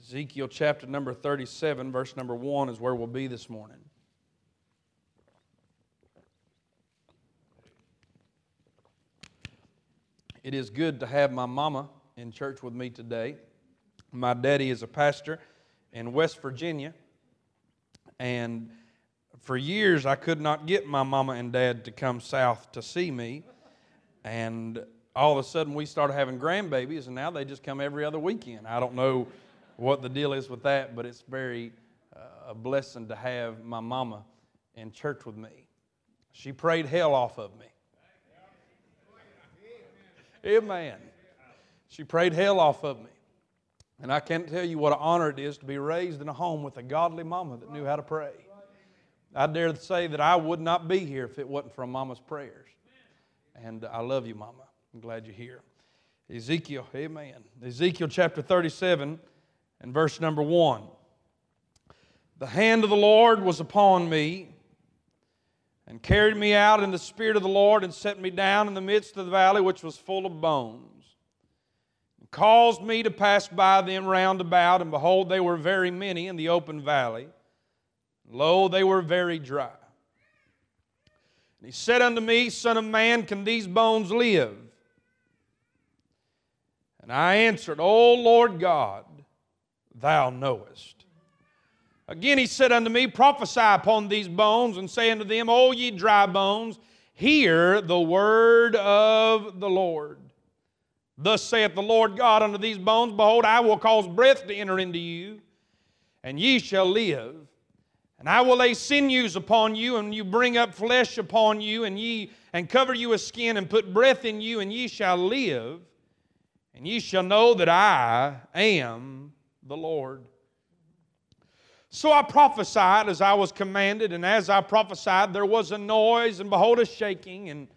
Ezekiel chapter number 37, verse number 1 is where we'll be this morning. It is good to have my mama in church with me today. My daddy is a pastor in West Virginia, and for years I could not get my mama and dad to come south to see me. And all of a sudden we started having grandbabies, and now they just come every other weekend. I don't know what the deal is with that, but it's very uh, a blessing to have my mama in church with me. She prayed hell off of me. Amen. She prayed hell off of me. And I can't tell you what an honor it is to be raised in a home with a godly mama that knew how to pray. I dare to say that I would not be here if it wasn't for mama's prayers. And I love you, mama. I'm glad you're here. Ezekiel, amen. Ezekiel chapter 37 and verse number 1. The hand of the Lord was upon me and carried me out in the spirit of the Lord and set me down in the midst of the valley which was full of bones. And caused me to pass by them round about, and behold, they were very many in the open valley. Lo, they were very dry. And he said unto me, Son of man, can these bones live? And I answered, O Lord God, thou knowest. Again he said unto me, Prophesy upon these bones, and say unto them, O ye dry bones, hear the word of the Lord. Thus saith the Lord God unto these bones, Behold, I will cause breath to enter into you, and ye shall live. And I will lay sinews upon you, and you bring up flesh upon you, and ye and cover you with skin, and put breath in you, and ye shall live. And ye shall know that I am the Lord. So I prophesied as I was commanded, and as I prophesied, there was a noise, and behold, a shaking, and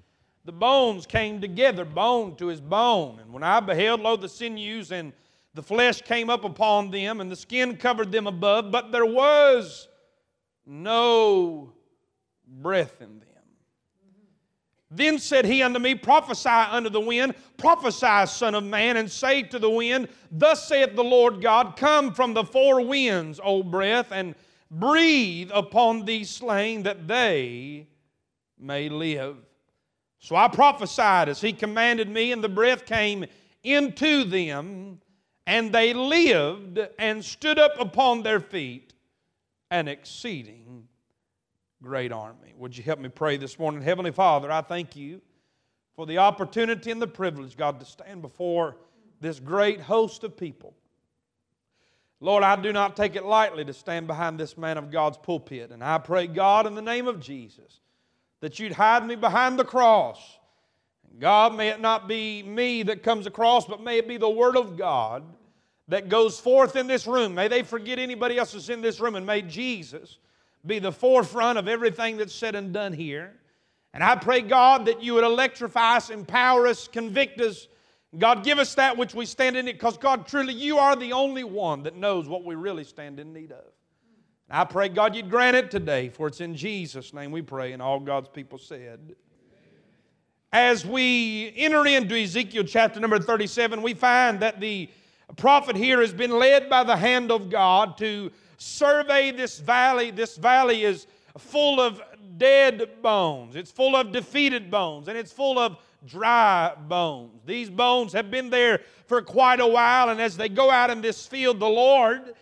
the bones came together, bone to his bone. And when I beheld, lo, the sinews and the flesh came up upon them, and the skin covered them above, but there was no breath in them. Then said he unto me, Prophesy unto the wind, prophesy, Son of Man, and say to the wind, Thus saith the Lord God, Come from the four winds, O breath, and breathe upon these slain that they may live. So I prophesied as he commanded me, and the breath came into them, and they lived and stood up upon their feet, an exceeding great army. Would you help me pray this morning? Heavenly Father, I thank you for the opportunity and the privilege, God, to stand before this great host of people. Lord, I do not take it lightly to stand behind this man of God's pulpit. And I pray, God, in the name of Jesus, that you'd hide me behind the cross. God, may it not be me that comes across, but may it be the Word of God that goes forth in this room. May they forget anybody else that's in this room, and may Jesus be the forefront of everything that's said and done here. And I pray, God, that you would electrify us, empower us, convict us. God, give us that which we stand in it, because God, truly, you are the only one that knows what we really stand in need of. And I pray, God, you'd grant it today, for it's in Jesus' name we pray, and all God's people said. As we enter into Ezekiel chapter number 37, we find that the prophet here has been led by the hand of God to survey this valley. This valley is full of dead bones, it's full of defeated bones, and it's full of dry bones. These bones have been there for quite a while, and as they go out in this field, the Lord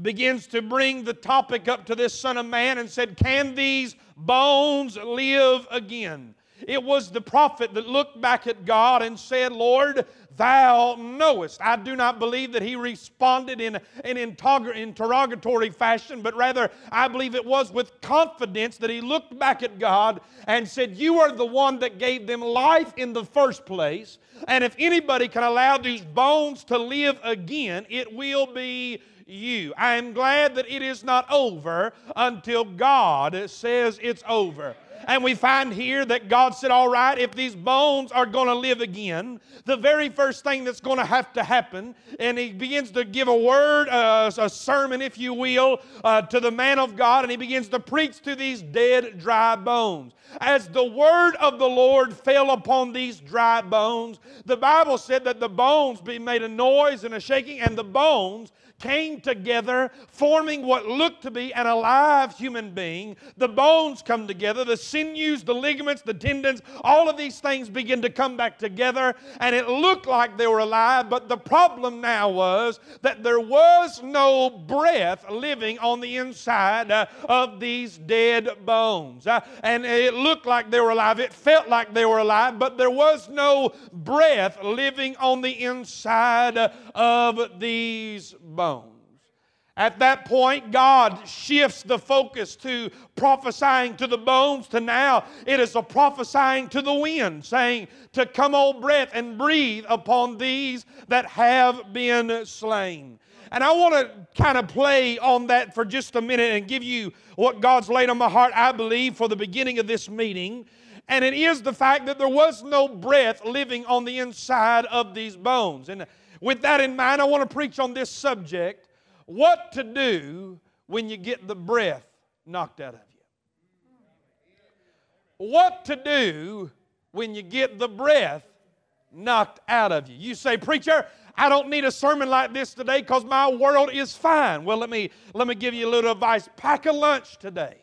begins to bring the topic up to this Son of Man and said, Can these bones live again? It was the prophet that looked back at God and said, Lord, thou knowest. I do not believe that he responded in an interrogatory fashion, but rather I believe it was with confidence that he looked back at God and said, You are the one that gave them life in the first place. And if anybody can allow these bones to live again, it will be you. I am glad that it is not over until God says it's over. And we find here that God said, All right, if these bones are going to live again, the very first thing that's going to have to happen, and He begins to give a word, uh, a sermon, if you will, uh, to the man of God, and He begins to preach to these dead, dry bones. As the word of the Lord fell upon these dry bones, the Bible said that the bones be made a noise and a shaking, and the bones came together, forming what looked to be an alive human being. The bones come together, the sinews, the ligaments, the tendons, all of these things begin to come back together, and it looked like they were alive. But the problem now was that there was no breath living on the inside uh, of these dead bones. Uh, and it looked like they were alive, it felt like they were alive, but there was no breath living on the inside of these bones. At that point, God shifts the focus to prophesying to the bones to now it is a prophesying to the wind, saying, To come, old breath, and breathe upon these that have been slain. And I want to kind of play on that for just a minute and give you what God's laid on my heart, I believe, for the beginning of this meeting. And it is the fact that there was no breath living on the inside of these bones. And with that in mind, I want to preach on this subject what to do when you get the breath knocked out of you. What to do when you get the breath knocked out of you. You say, Preacher, I don't need a sermon like this today because my world is fine. Well, let me, let me give you a little advice. Pack a lunch today.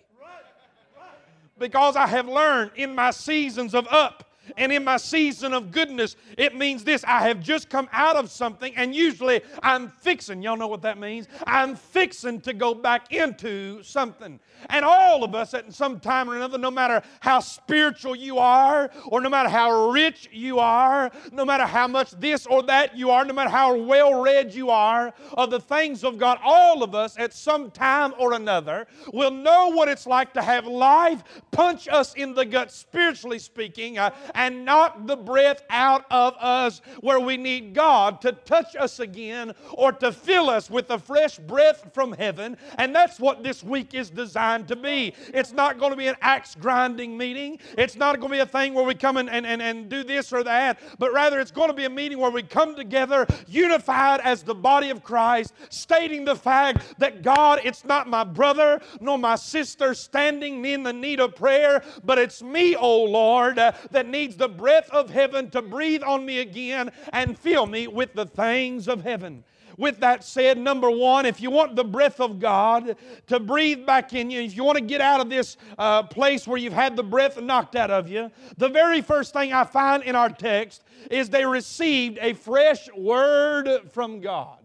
Because I have learned in my seasons of up and in my season of goodness, it means this I have just come out of something, and usually I'm fixing. Y'all know what that means? I'm fixing to go back into something. And all of us at some time or another, no matter how spiritual you are, or no matter how rich you are, no matter how much this or that you are, no matter how well read you are of the things of God, all of us at some time or another will know what it's like to have life punch us in the gut, spiritually speaking, and knock the breath out of us where we need God to touch us again or to fill us with the fresh breath from heaven. And that's what this week is designed to be. It's not going to be an axe grinding meeting, it's not going to be a thing where we come and, and, and, do this or that, but rather it's going to be a meeting where we come together unified as the body of Christ, stating the fact that God, it's not my brother nor my sister standing in the need of prayer, but it's me, oh Lord, that needs needs the breath of heaven to breathe on me again and fill me with the things of heaven. With that said, number one, if you want the breath of God to breathe back in you, if you want to get out of this uh, place where you've had the breath knocked out of you, the very first thing I find in our text is they received a fresh word from God.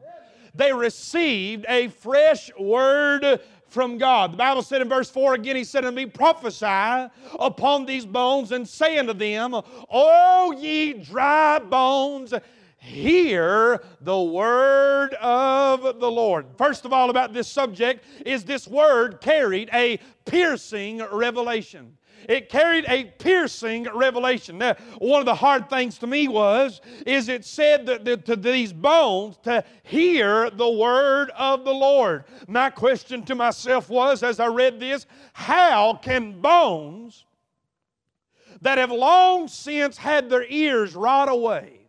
They received a fresh word from God. The Bible said in verse 4 again, He said unto me, Prophesy upon these bones and say unto them, O ye dry bones, hear the word of the Lord. First of all, about this subject, is this word carried a piercing revelation. It carried a piercing revelation. Now, one of the hard things to me was, is it said that, that to these bones to hear the word of the Lord. My question to myself was, as I read this, how can bones that have long since had their ears rot away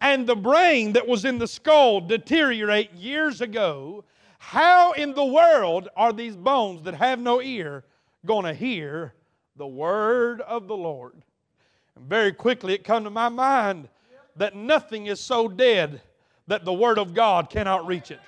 and the brain that was in the skull deteriorate years ago, how in the world are these bones that have no ear going to hear the word of the Lord. And very quickly it come to my mind that nothing is so dead that the word of God cannot reach it.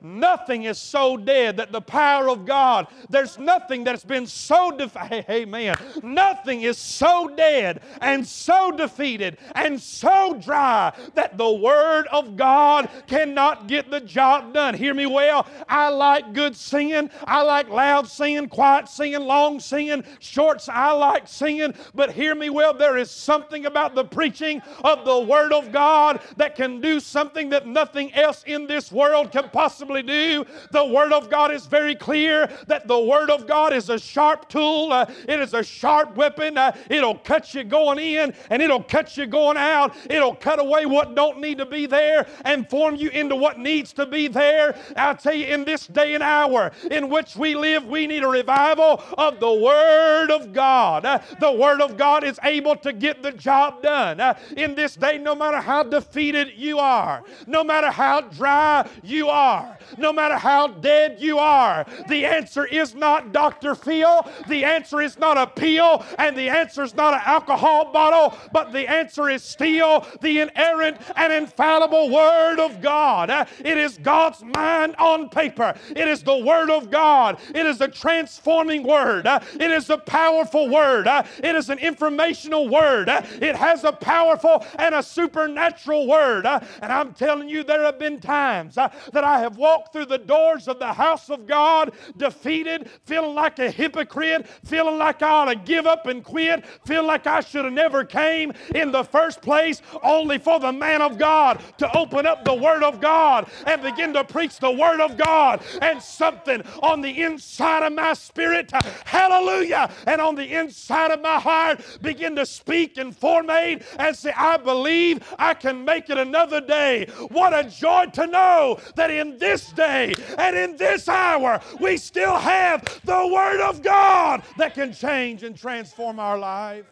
Nothing is so dead that the power of God, there's nothing that's been so defeated. Amen. Nothing is so dead and so defeated and so dry that the Word of God cannot get the job done. Hear me well. I like good singing. I like loud singing, quiet singing, long singing, shorts. I like singing. But hear me well. There is something about the preaching of the Word of God that can do something that nothing else in this world can possibly possibly do. The Word of God is very clear that the Word of God is a sharp tool, uh, it is a sharp weapon. Uh, it'll cut you going in and it'll cut you going out. It'll cut away what don't need to be there and form you into what needs to be there. I'll tell you, in this day and hour in which we live, we need a revival of the Word of God. Uh, the Word of God is able to get the job done. Uh, in this day, no matter how defeated you are, no matter how dry you are, no matter how dead you are, the answer is not Dr. Phil, the answer is not a pill, and the answer is not an alcohol bottle, but the answer is still the inerrant and infallible Word of God. It is God's mind on paper, it is the Word of God, it is a transforming Word, it is a powerful Word, it is an informational Word, it has a powerful and a supernatural Word. And I'm telling you, there have been times that I have walked through the doors of the house of God defeated, feeling like a hypocrite, feeling like I ought to give up and quit, feeling like I should have never came in the first place, only for the man of God to open up the Word of God and begin to preach the Word of God. And something on the inside of my spirit, hallelujah, and on the inside of my heart begin to speak and formate and say, I believe I can make it another day. What a joy to know that in this day and in this hour, we still have the Word of God that can change and transform our life.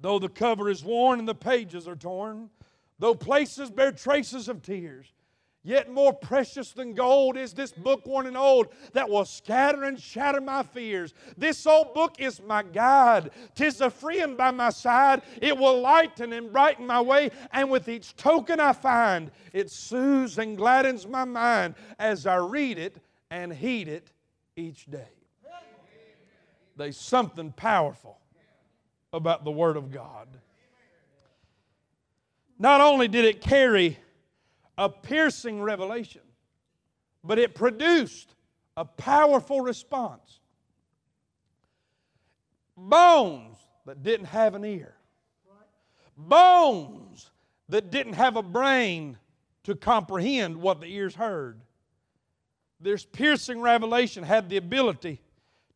Though the cover is worn and the pages are torn, though places bear traces of tears, Yet more precious than gold is this book worn and old that will scatter and shatter my fears. This old book is my guide. Tis a friend by my side. It will lighten and brighten my way, and with each token I find, it soothes and gladdens my mind as I read it and heed it each day. There's something powerful about the Word of God. Not only did it carry a piercing revelation, but it produced a powerful response. Bones that didn't have an ear, bones that didn't have a brain to comprehend what the ears heard. This piercing revelation had the ability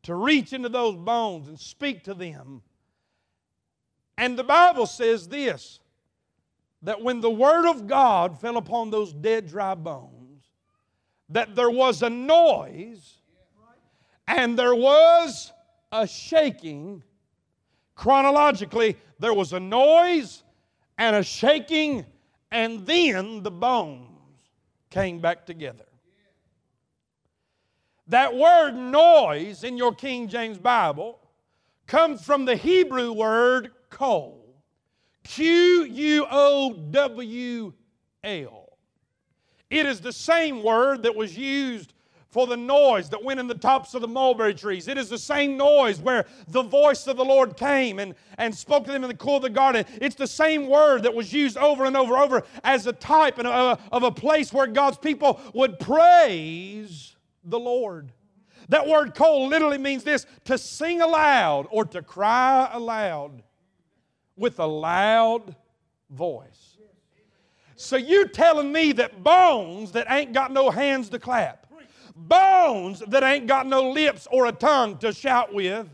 to reach into those bones and speak to them. And the Bible says this that when the Word of God fell upon those dead, dry bones, that there was a noise and there was a shaking. Chronologically, there was a noise and a shaking, and then the bones came back together. That word noise in your King James Bible comes from the Hebrew word "quowl." Q U O W L. It is the same word that was used for the noise that went in the tops of the mulberry trees. It is the same noise where the voice of the Lord came and, and spoke to them in the cool of the garden. It's the same word that was used over and over and over as a type of a, of a place where God's people would praise the Lord. That word "quowl" literally means this to sing aloud or to cry aloud with a loud voice. So you telling me that bones that ain't got no hands to clap, bones that ain't got no lips or a tongue to shout with,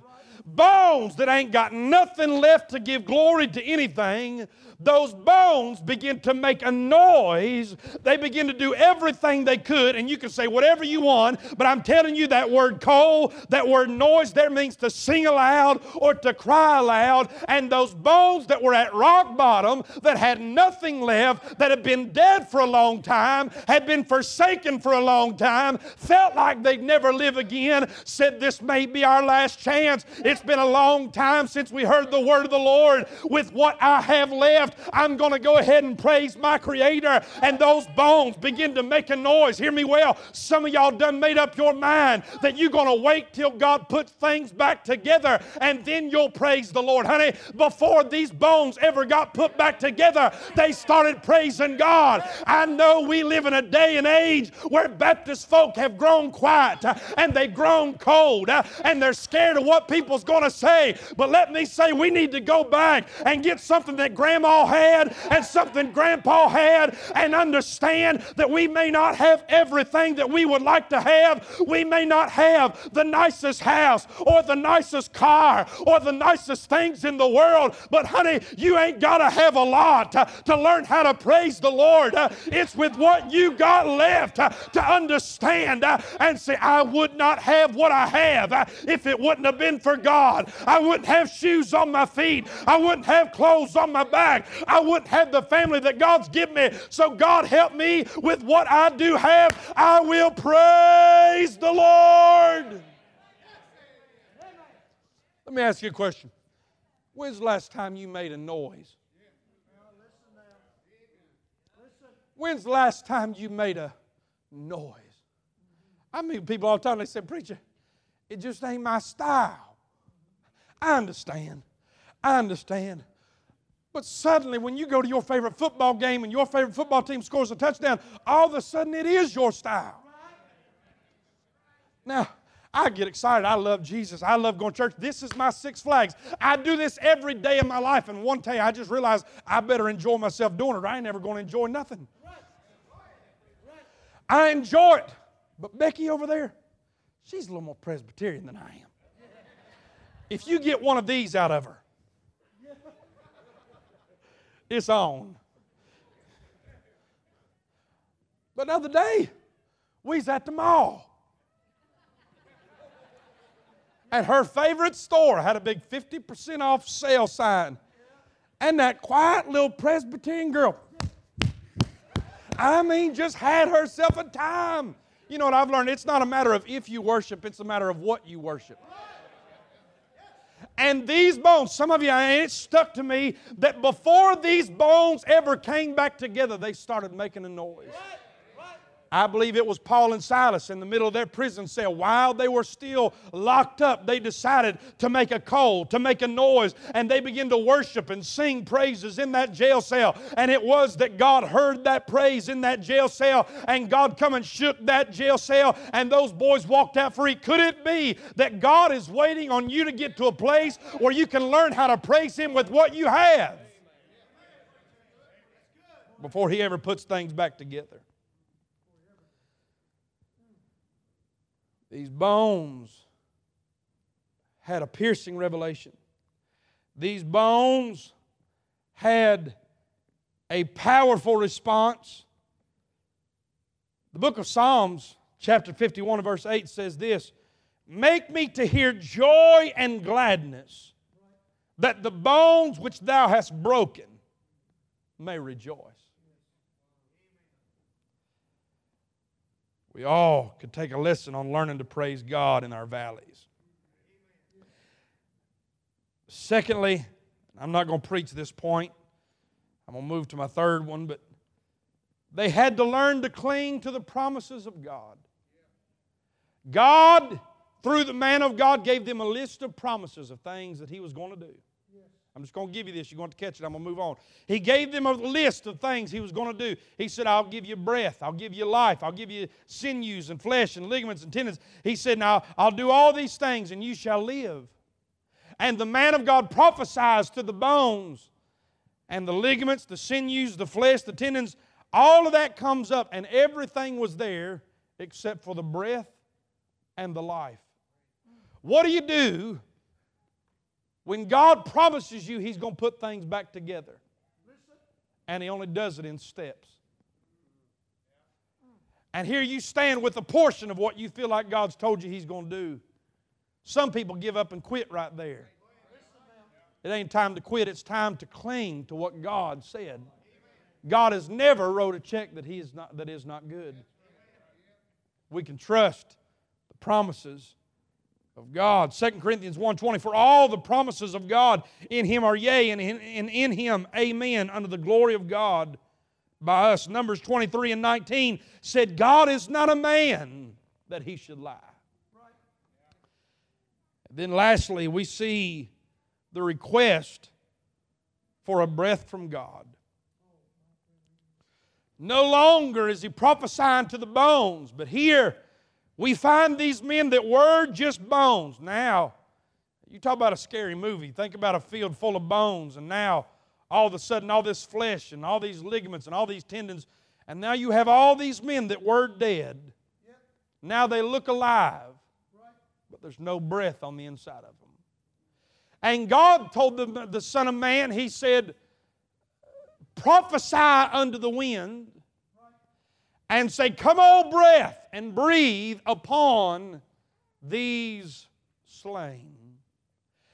bones that ain't got nothing left to give glory to anything, those bones begin to make a noise. They begin to do everything they could, and you can say whatever you want, but I'm telling you that word "quowl," that word noise there means to sing aloud or to cry aloud. And those bones that were at rock bottom, that had nothing left, that had been dead for a long time, had been forsaken for a long time, felt like they'd never live again, said, This may be our last chance. It's been a long time since we heard the word of the Lord. With what I have left, I'm going to go ahead and praise my Creator. And those bones begin to make a noise. Hear me well. Some of y'all done made up your mind that you're going to wait till God puts things back together and then you'll praise the Lord. Honey, before these bones ever got put back together, they started praising God. I know we live in a day and age where Baptist folk have grown quiet and they've grown cold and they're scared of what people was going to say. But let me say, we need to go back and get something that Grandma had and something Grandpa had and understand that we may not have everything that we would like to have. We may not have the nicest house or the nicest car or the nicest things in the world. But honey, you ain't got to have a lot to, to learn how to praise the Lord. It's with what you got left to understand and say, I would not have what I have if it wouldn't have been for God. I wouldn't have shoes on my feet. I wouldn't have clothes on my back. I wouldn't have the family that God's given me. So, God, help me with what I do have. I will praise the Lord. Let me ask you a question. When's the last time you made a noise? When's the last time you made a noise? I meet people all the time, they say, Preacher, it just ain't my style. I understand. I understand. But suddenly, when you go to your favorite football game and your favorite football team scores a touchdown, all of a sudden it is your style. Now, I get excited. I love Jesus. I love going to church. This is my Six Flags. I do this every day of my life. And one day I just realized I better enjoy myself doing it. I ain't never going to enjoy nothing. I enjoy it. But Becky over there, she's a little more Presbyterian than I am. If you get one of these out of her, it's on. But another day, we was at the mall at her favorite store had a big 50% off sale sign. And that quiet little Presbyterian girl, I mean, just had herself a time. You know what I've learned? It's not a matter of if you worship, it's a matter of what you worship. And these bones, some of you, and it stuck to me that before these bones ever came back together, they started making a noise. I believe it was Paul and Silas in the middle of their prison cell. While they were still locked up, they decided to make a call, to make a noise, and they began to worship and sing praises in that jail cell. And it was that God heard that praise in that jail cell, and God come and shook that jail cell, and those boys walked out free. Could it be that God is waiting on you to get to a place where you can learn how to praise Him with what you have before He ever puts things back together? These bones had a piercing revelation. These bones had a powerful response. The book of Psalms, chapter 51, verse 8 says this Make me to hear joy and gladness, that the bones which thou hast broken may rejoice. We all could take a lesson on learning to praise God in our valleys. Secondly, I'm not going to preach this point. I'm going to move to my third one, but they had to learn to cling to the promises of God. God, through the man of God, gave them a list of promises of things that he was going to do. I'm just going to give you this. You're going to catch it. I'm going to move on. He gave them a list of things he was going to do. He said, I'll give you breath. I'll give you life. I'll give you sinews and flesh and ligaments and tendons. He said, Now I'll do all these things and you shall live. And the man of God prophesies to the bones and the ligaments, the sinews, the flesh, the tendons. All of that comes up and everything was there except for the breath and the life. What do you do when God promises you He's going to put things back together, and He only does it in steps. And here you stand with a portion of what you feel like God's told you He's going to do. Some people give up and quit right there. It ain't time to quit, it's time to cling to what God said. God has never wrote a check that, he is not, that is not good. We can trust the promises of God. 2 Corinthians 1.20, For all the promises of God in him are yea, and in, in him amen, under the glory of God by us. Numbers 23 and 19 said, God is not a man that he should lie. Then lastly, we see the request for a breath from God. No longer is he prophesying to the bones, but here we find these men that were just bones. Now, You talk about a scary movie. Think about a field full of bones, and now all of a sudden, all this flesh and all these ligaments and all these tendons, and now you have all these men that were dead. Now they look alive, but there's no breath on the inside of them. And God told the, the Son of Man, He said, prophesy unto the wind and say, Come on, breath, and breathe upon these slain.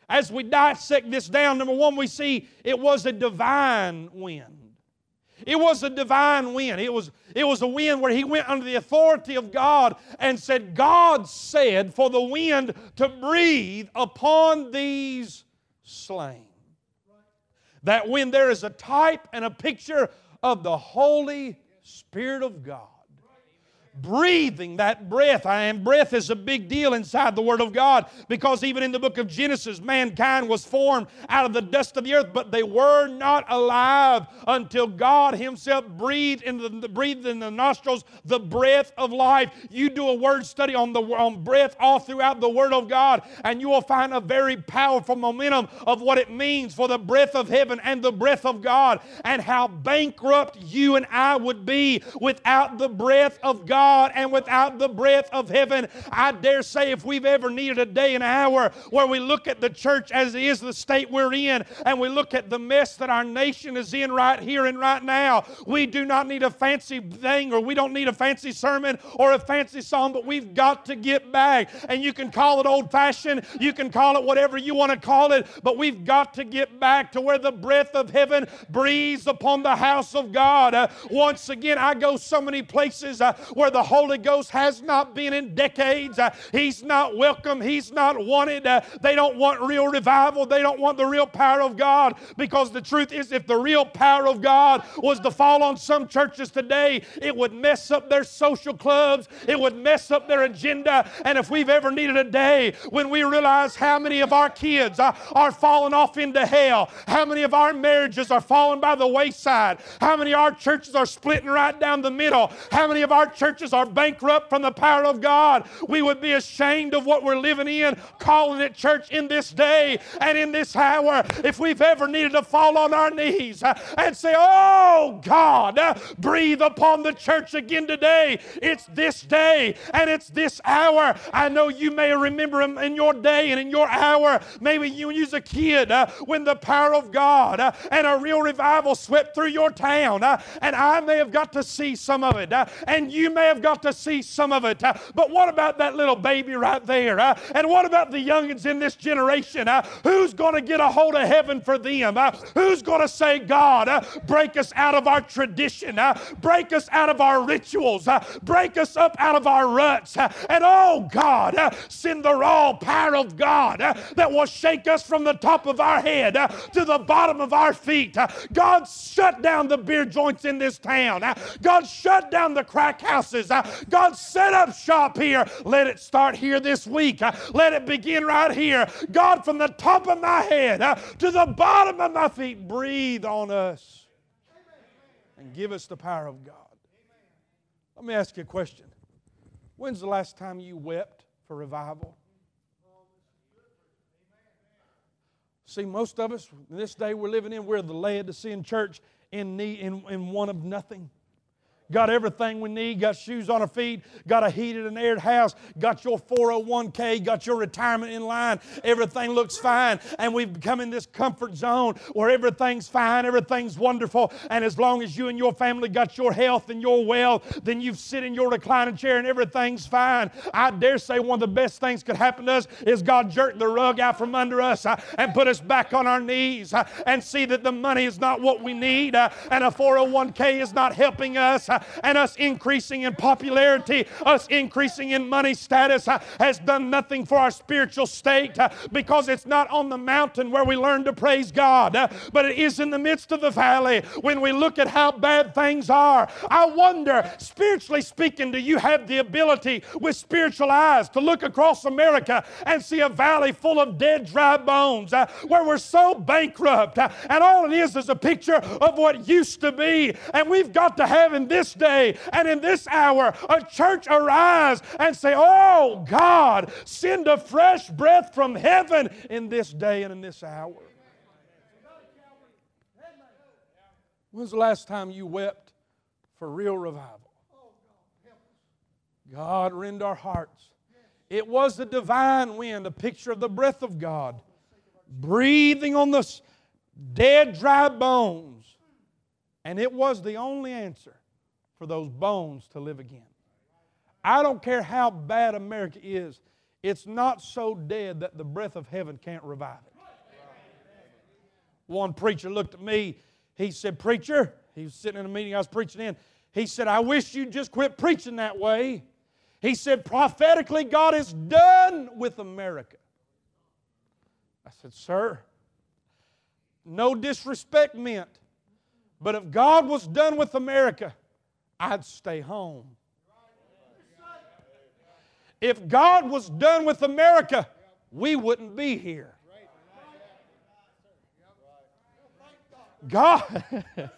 As we dissect this down, number one, we see it was a divine wind. It was a divine wind. It was, it was a wind where he went under the authority of God and said, God said for the wind to breathe upon these slain. That wind there is a type and a picture of the Holy Spirit of God breathing that breath. And breath is a big deal inside the Word of God because even in the book of Genesis, mankind was formed out of the dust of the earth, but they were not alive until God Himself breathed in the, breathed in the nostrils the breath of life. You do a word study on the on breath all throughout the Word of God, and you will find a very powerful momentum of what it means for the breath of heaven and the breath of God, and how bankrupt you and I would be without the breath of God God and without the breath of heaven. I dare say, if we've ever needed a day and hour where we look at the church as is the state we're in, and we look at the mess that our nation is in right here and right now, we do not need a fancy thing or we don't need a fancy sermon or a fancy song, but we've got to get back. And you can call it old fashioned, you can call it whatever you want to call it, but we've got to get back to where the breath of heaven breathes upon the house of God. Uh, once again, I go so many places uh, where the Holy Ghost has not been in decades. Uh, he's not welcome. He's not wanted. Uh, they don't want real revival. They don't want the real power of God because the truth is, if the real power of God was to fall on some churches today, it would mess up their social clubs, it would mess up their agenda. And if we've ever needed a day when we realize how many of our kids are, are falling off into hell, how many of our marriages are falling by the wayside, how many of our churches are splitting right down the middle, how many of our churches churches are bankrupt from the power of God, we would be ashamed of what we're living in, calling it church in this day and in this hour. If we've ever needed to fall on our knees uh, and say, Oh God, uh, breathe upon the church again today. It's this day and it's this hour. I know you may remember in your day and in your hour, maybe you was a kid uh, when the power of God and a real revival swept through your town. And I may have got to see some of it. And you may have got to see some of it. Uh, but what about that little baby right there? Uh, and what about the youngins in this generation? Uh, who's going to get a hold of heaven for them? Who's going to say, God, break us out of our tradition, break us out of our rituals, break us up out of our ruts, and oh God, send the raw power of God that will shake us from the top of our head to the bottom of our feet. God, shut down the beer joints in this town. God, shut down the crack houses. Uh, God, set up shop here. Let it start here this week. Uh, let it begin right here. God, from the top of my head uh, to the bottom of my feet, breathe on us and give us the power of God. Let me ask you a question. When's the last time you wept for revival? See, most of us, in this day we're living in, we're the Laodicean church in, need, in, in one of nothing got everything we need, got shoes on our feet, got a heated and aired house, got your 401k, got your retirement in line, everything looks fine. And we've become in this comfort zone where everything's fine, everything's wonderful. And as long as you and your family got your health and your wealth, then you sit in your reclining chair and everything's fine. I dare say one of the best things could happen to us is God jerk the rug out from under us uh, and put us back on our knees uh, and see that the money is not what we need uh, and a 401k is not helping us and us increasing in popularity, us increasing in money status uh, has done nothing for our spiritual state uh, because it's not on the mountain where we learn to praise God, uh, but it is in the midst of the valley when we look at how bad things are. I wonder, spiritually speaking, do you have the ability with spiritual eyes to look across America and see a valley full of dead, dry bones where we're so bankrupt and all it is is a picture of what used to be? And we've got to have in this this day and in this hour, a church arise and say, Oh God, send a fresh breath from heaven in this day and in this hour. When's the last time you wept for real revival? God, rend our hearts. It was the divine wind, a picture of the breath of God, breathing on the dead, dry bones. And it was the only answer for those bones to live again. I don't care how bad America is, it's not so dead that the breath of heaven can't revive it. One preacher looked at me. He said, Preacher, he was sitting in a meeting I was preaching in. He said, I wish you'd just quit preaching that way. He said, prophetically, God is done with America. I said, Sir, no disrespect meant, but if God was done with America, I'd stay home. If God was done with America, we wouldn't be here. God,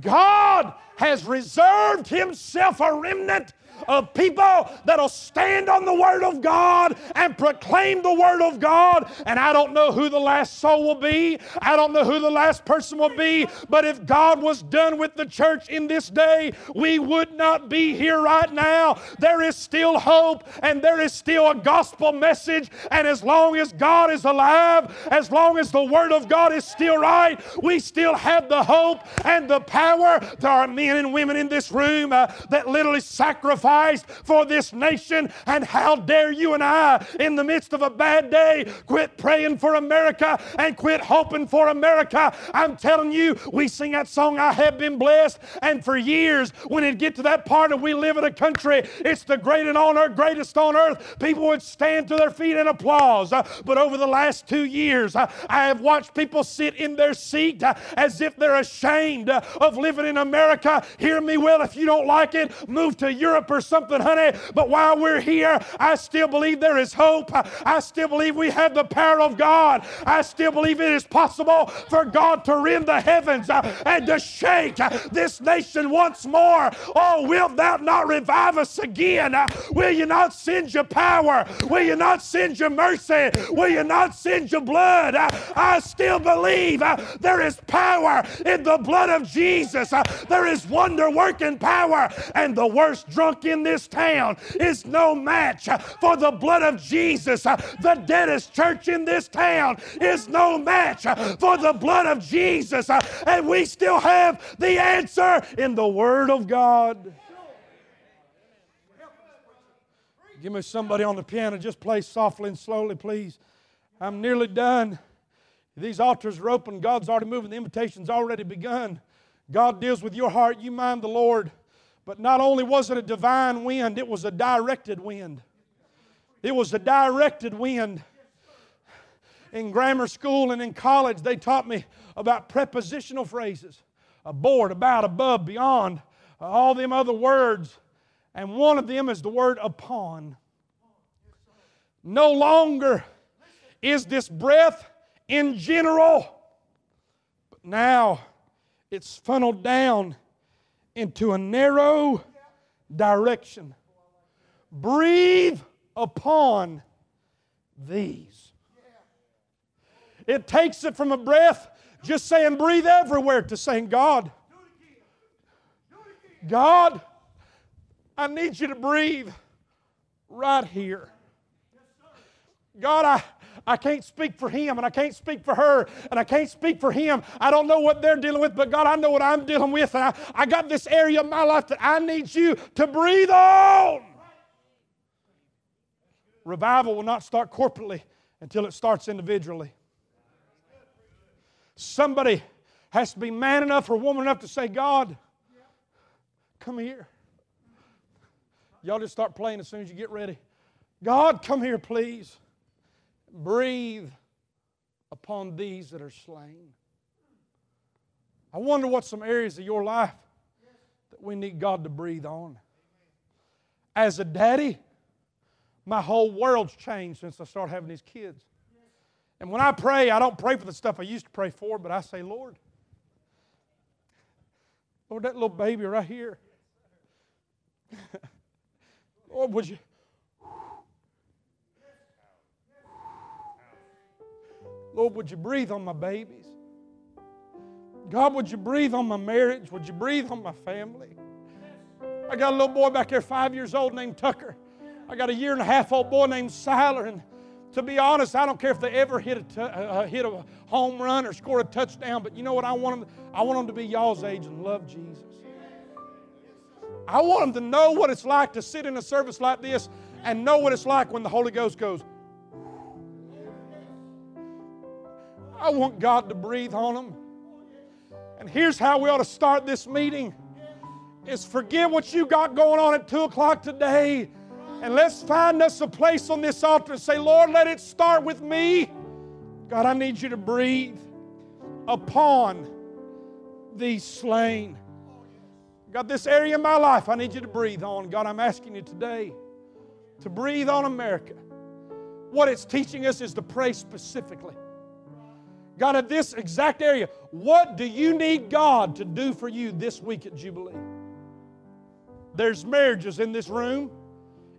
God has reserved Himself a remnant of people that'll stand on the Word of God and proclaim the Word of God. And I don't know who the last soul will be, I don't know who the last person will be, but if God was done with the church in this day, we would not be here right now. There is still hope and there is still a gospel message. And as long as God is alive, as long as the Word of God is still right, we still have the hope and the power. There are men and women in this room uh, that literally sacrifice sacrificed for this nation. And how dare you and I, in the midst of a bad day, quit praying for America and quit hoping for America? I'm telling you, we sing that song, I have been blessed. And for years, when it get to that part of we live in a country, it's the greatest on earth, greatest on earth, people would stand to their feet and applause. Uh, but over the last two years, uh, I have watched people sit in their seat uh, as if they're ashamed of living in America. Hear me well, if you don't like it, move to Europe or or something, honey. But while we're here, I still believe there is hope. I still believe we have the power of God. I still believe it is possible for God to rend the heavens uh, and to shake this nation once more. Oh, wilt thou not revive us again? Uh, will you not send your power? Will you not send your mercy? Will you not send your blood? Uh, I still believe there is power in the blood of Jesus. There is wonder working power. And the worst drunk in this town is no match for the blood of Jesus. The deadest church in this town is no match for the blood of Jesus. And we still have the answer in the Word of God. Give me somebody on the piano. Just play softly and slowly, please. I'm nearly done. These altars are open. God's already moving. The invitation's already begun. God deals with your heart. You mind the Lord. But not only was it a divine wind, it was a directed wind. It was a directed wind. In grammar school and in college, they taught me about prepositional phrases aboard, about, above, beyond, all them other words. And one of them is the word upon. No longer is this breath in general, but now it's funneled down into a narrow direction. Breathe upon these. It takes it from a breath, just saying breathe everywhere, to saying, God, God, I need you to breathe right here. God, I, I can't speak for him and I can't speak for her and I can't speak for him. I don't know what they're dealing with, but God, I know what I'm dealing with. And I, I got this area of my life that I need you to breathe on. Revival will not start corporately until it starts individually. Somebody has to be man enough or woman enough to say, God, come here. Y'all just start playing as soon as you get ready. God, come here, please breathe upon these that are slain. I wonder what some areas of your life that we need God to breathe on. As a daddy, my whole world's changed since I started having these kids. And when I pray, I don't pray for the stuff I used to pray for, but I say, Lord, Lord, that little baby right here. Lord, would you? Lord, would you breathe on my babies? God, would you breathe on my marriage? Would you breathe on my family? I got a little boy back there, five years old, named Tucker. I got a year and a half old boy named Siler. And to be honest, I don't care if they ever hit a, t- uh, hit a home run or score a touchdown, but you know what I want them? I want them to be y'all's age and love Jesus. I want them to know what it's like to sit in a service like this and know what it's like when the Holy Ghost goes. I want God to breathe on them. And here's how we ought to start this meeting is forget what you got going on at 2 o'clock today and let's find us a place on this altar and say, Lord, let it start with me. God, I need you to breathe upon these slain. God, this area of my life, I need you to breathe on. God, I'm asking you today to breathe on America. What it's teaching us is to pray specifically. God, at this exact area, what do you need God to do for you this week at Jubilee? There's marriages in this room.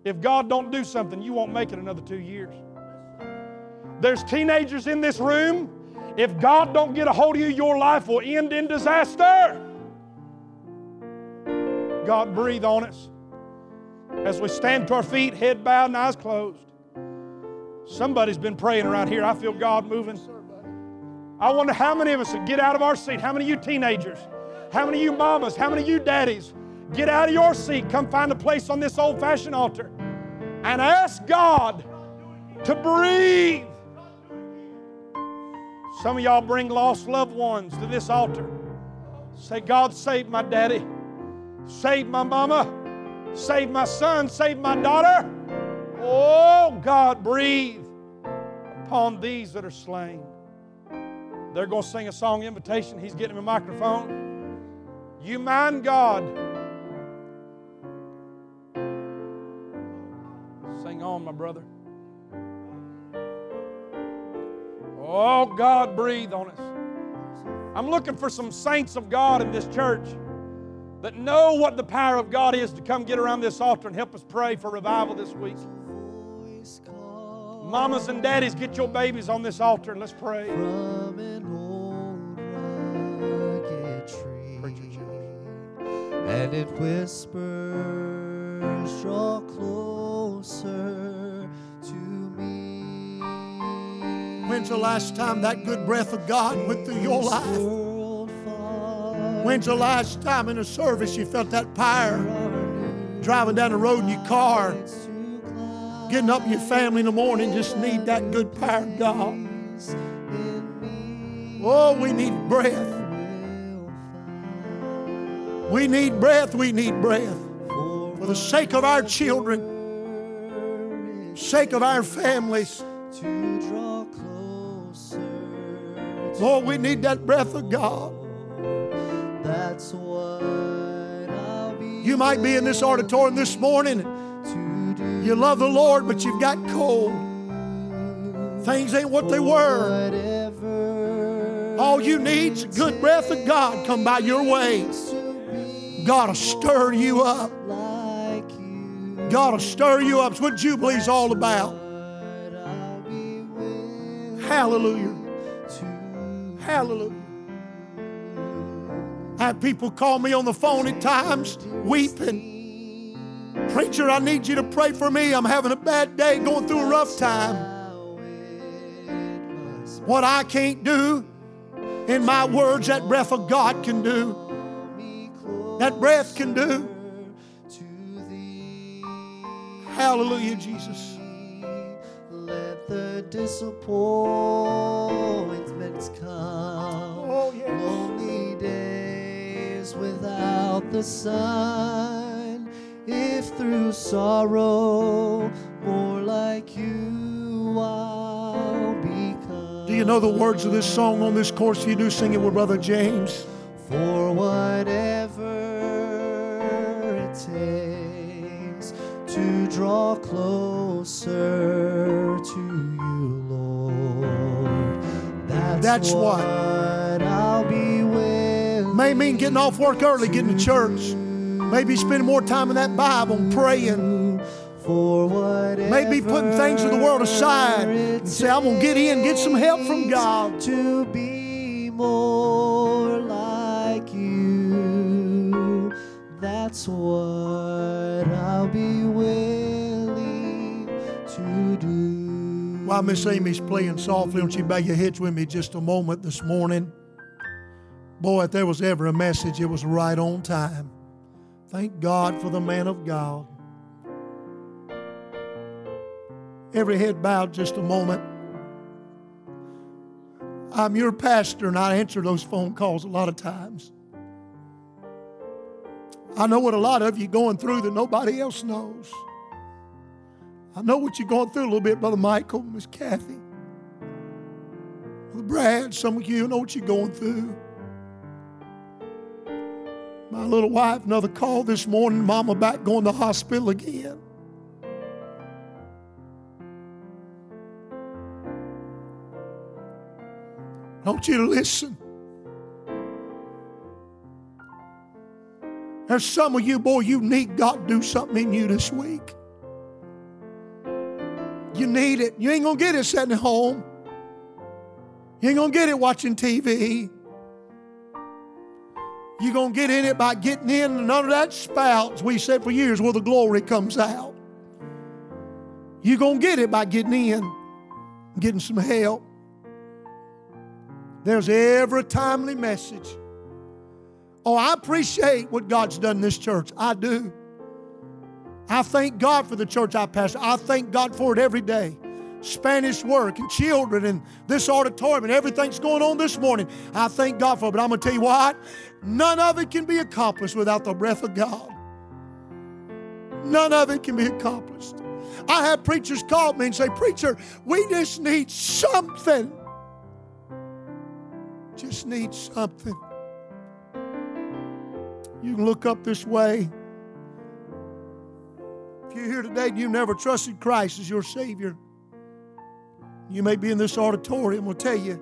If God don't do something, you won't make it another two years. There's teenagers in this room. If God don't get a hold of you, your life will end in disaster. God, breathe on us. As we stand to our feet, head bowed and eyes closed. Somebody's been praying around here. I feel God moving. I wonder how many of us would get out of our seat. How many of you teenagers? How many of you mamas? How many of you daddies? Get out of your seat. Come find a place on this old fashioned altar and ask God to breathe. Some of y'all bring lost loved ones to this altar. Say, God, save my daddy, save my mama, save my son, save my daughter. Oh, God, breathe upon these that are slain. They're going to sing a song invitation. He's getting him a microphone. You mind God. Sing on, my brother. Oh, God, breathe on us. I'm looking for some saints of God in this church that know what the power of God is to come get around this altar and help us pray for revival this week. Mamas and daddies, get your babies on this altar and let's pray. From an old rugged tree, and it whispers, "Draw closer to me." When's the last time that good breath of God went through your life? When's the last time in a service you felt that fire driving down the road in your car, heights to clouds getting up in your family in the morning, just need that good power of God? Oh, we need breath. We need breath. We need breath. For the sake of our children, sake of our families. to draw closer. to Lord, we need that breath of God. That's what I'll be. You might be in this auditorium this morning. You love the Lord, but you've got cold. Things ain't what they were. All you need's a good breath of God come by your way. God will stir you up. God will stir you up. It's what Jubilee's all about. Hallelujah. Hallelujah. I have people call me on the phone at times weeping. Preacher, I need you to pray for me. I'm having a bad day, going through a rough time. how it must What I can't do, in my words, that breath of God can do. That breath can do. Hallelujah, Jesus. Let the disappointments come. Oh, yes. Lonely days without the sun. Through sorrow more like you I'll become. Do you know the words of this song on this course? You do sing it with Brother James. For whatever it takes to draw closer to you, Lord. That's, That's what. I'll be willing may mean getting off work early, getting to church. Maybe spending more time in that Bible and praying. For whatever Maybe putting things of the world aside and say, I'm going to get in, get some help from God. to be more like you. That's what I'll be willing to do. While Miss Amy's playing softly, don't you bow your heads with me just a moment this morning? Boy, if there was ever a message, it was right on time. Thank God for the man of God. Every head bowed just a moment. I'm your pastor, and I answer those phone calls a lot of times. I know what a lot of you going through that nobody else knows. I know what you're going through a little bit, Brother Michael, Miss Kathy. Brother Brad, some of you know what you're going through. My little wife, another call this morning, Mama back going to hospital again. I want you to listen. There's some of you, boy, you need God to do something in you this week. You need it. You ain't gonna get it sitting at home. You ain't gonna get it watching TV. You're gonna get in it by getting in and of that spout, as we said for years, where the glory comes out. You're gonna get it by getting in, getting some help. There's every timely message. Oh, I appreciate what God's done in this church. I do. I thank God for the church I pastor. I thank God for it every day. Spanish work and children and this auditorium and everything's going on this morning. I thank God for it. But I'm going to tell you what, none of it can be accomplished without the breath of God. None of it can be accomplished. I have preachers call me and say, Preacher, we just need something. Just need something. You can look up this way. If you're here today and you've never trusted Christ as your Savior, you may be in this auditorium. I'll tell you,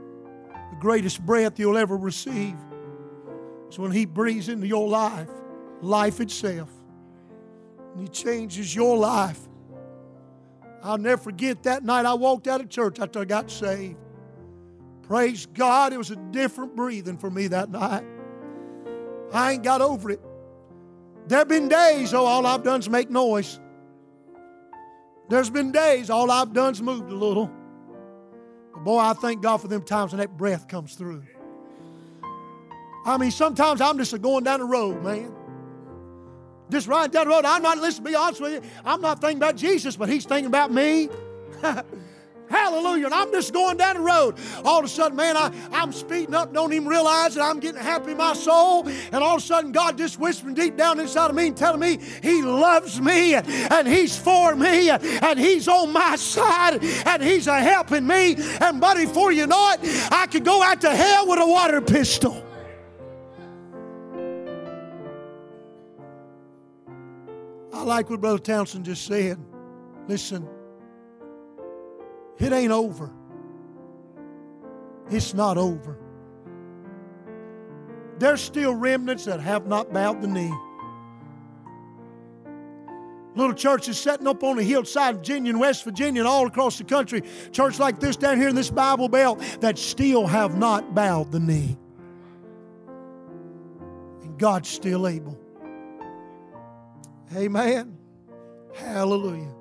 the greatest breath you'll ever receive is when He breathes into your life, life itself. And He changes your life. I'll never forget that night I walked out of church after I got saved. Praise God, it was a different breathing for me that night. I ain't got over it. There have been days, oh, all I've done is make noise. There's been days, all I've done is moved a little. But boy, I thank God for them times when that breath comes through. I mean, sometimes I'm just going down the road, man. Just riding down the road. I'm not, listen, to be honest with you, I'm not thinking about Jesus, but He's thinking about me. Hallelujah. And I'm just going down the road. All of a sudden, man, I, I'm speeding up, don't even realize that I'm getting happy in my soul. And all of a sudden, God just whispering deep down inside of me and telling me He loves me and, and He's for me and, and He's on my side and He's a helping me. And, buddy, before you know it, I could go out to hell with a water pistol. I like what Brother Townsend just said. Listen. It ain't over. It's not over. There's still remnants that have not bowed the knee. Little churches setting up on the hillside of Virginia and West Virginia and all across the country. Church like this down here in this Bible Belt that still have not bowed the knee. And God's still able. Amen. Hallelujah.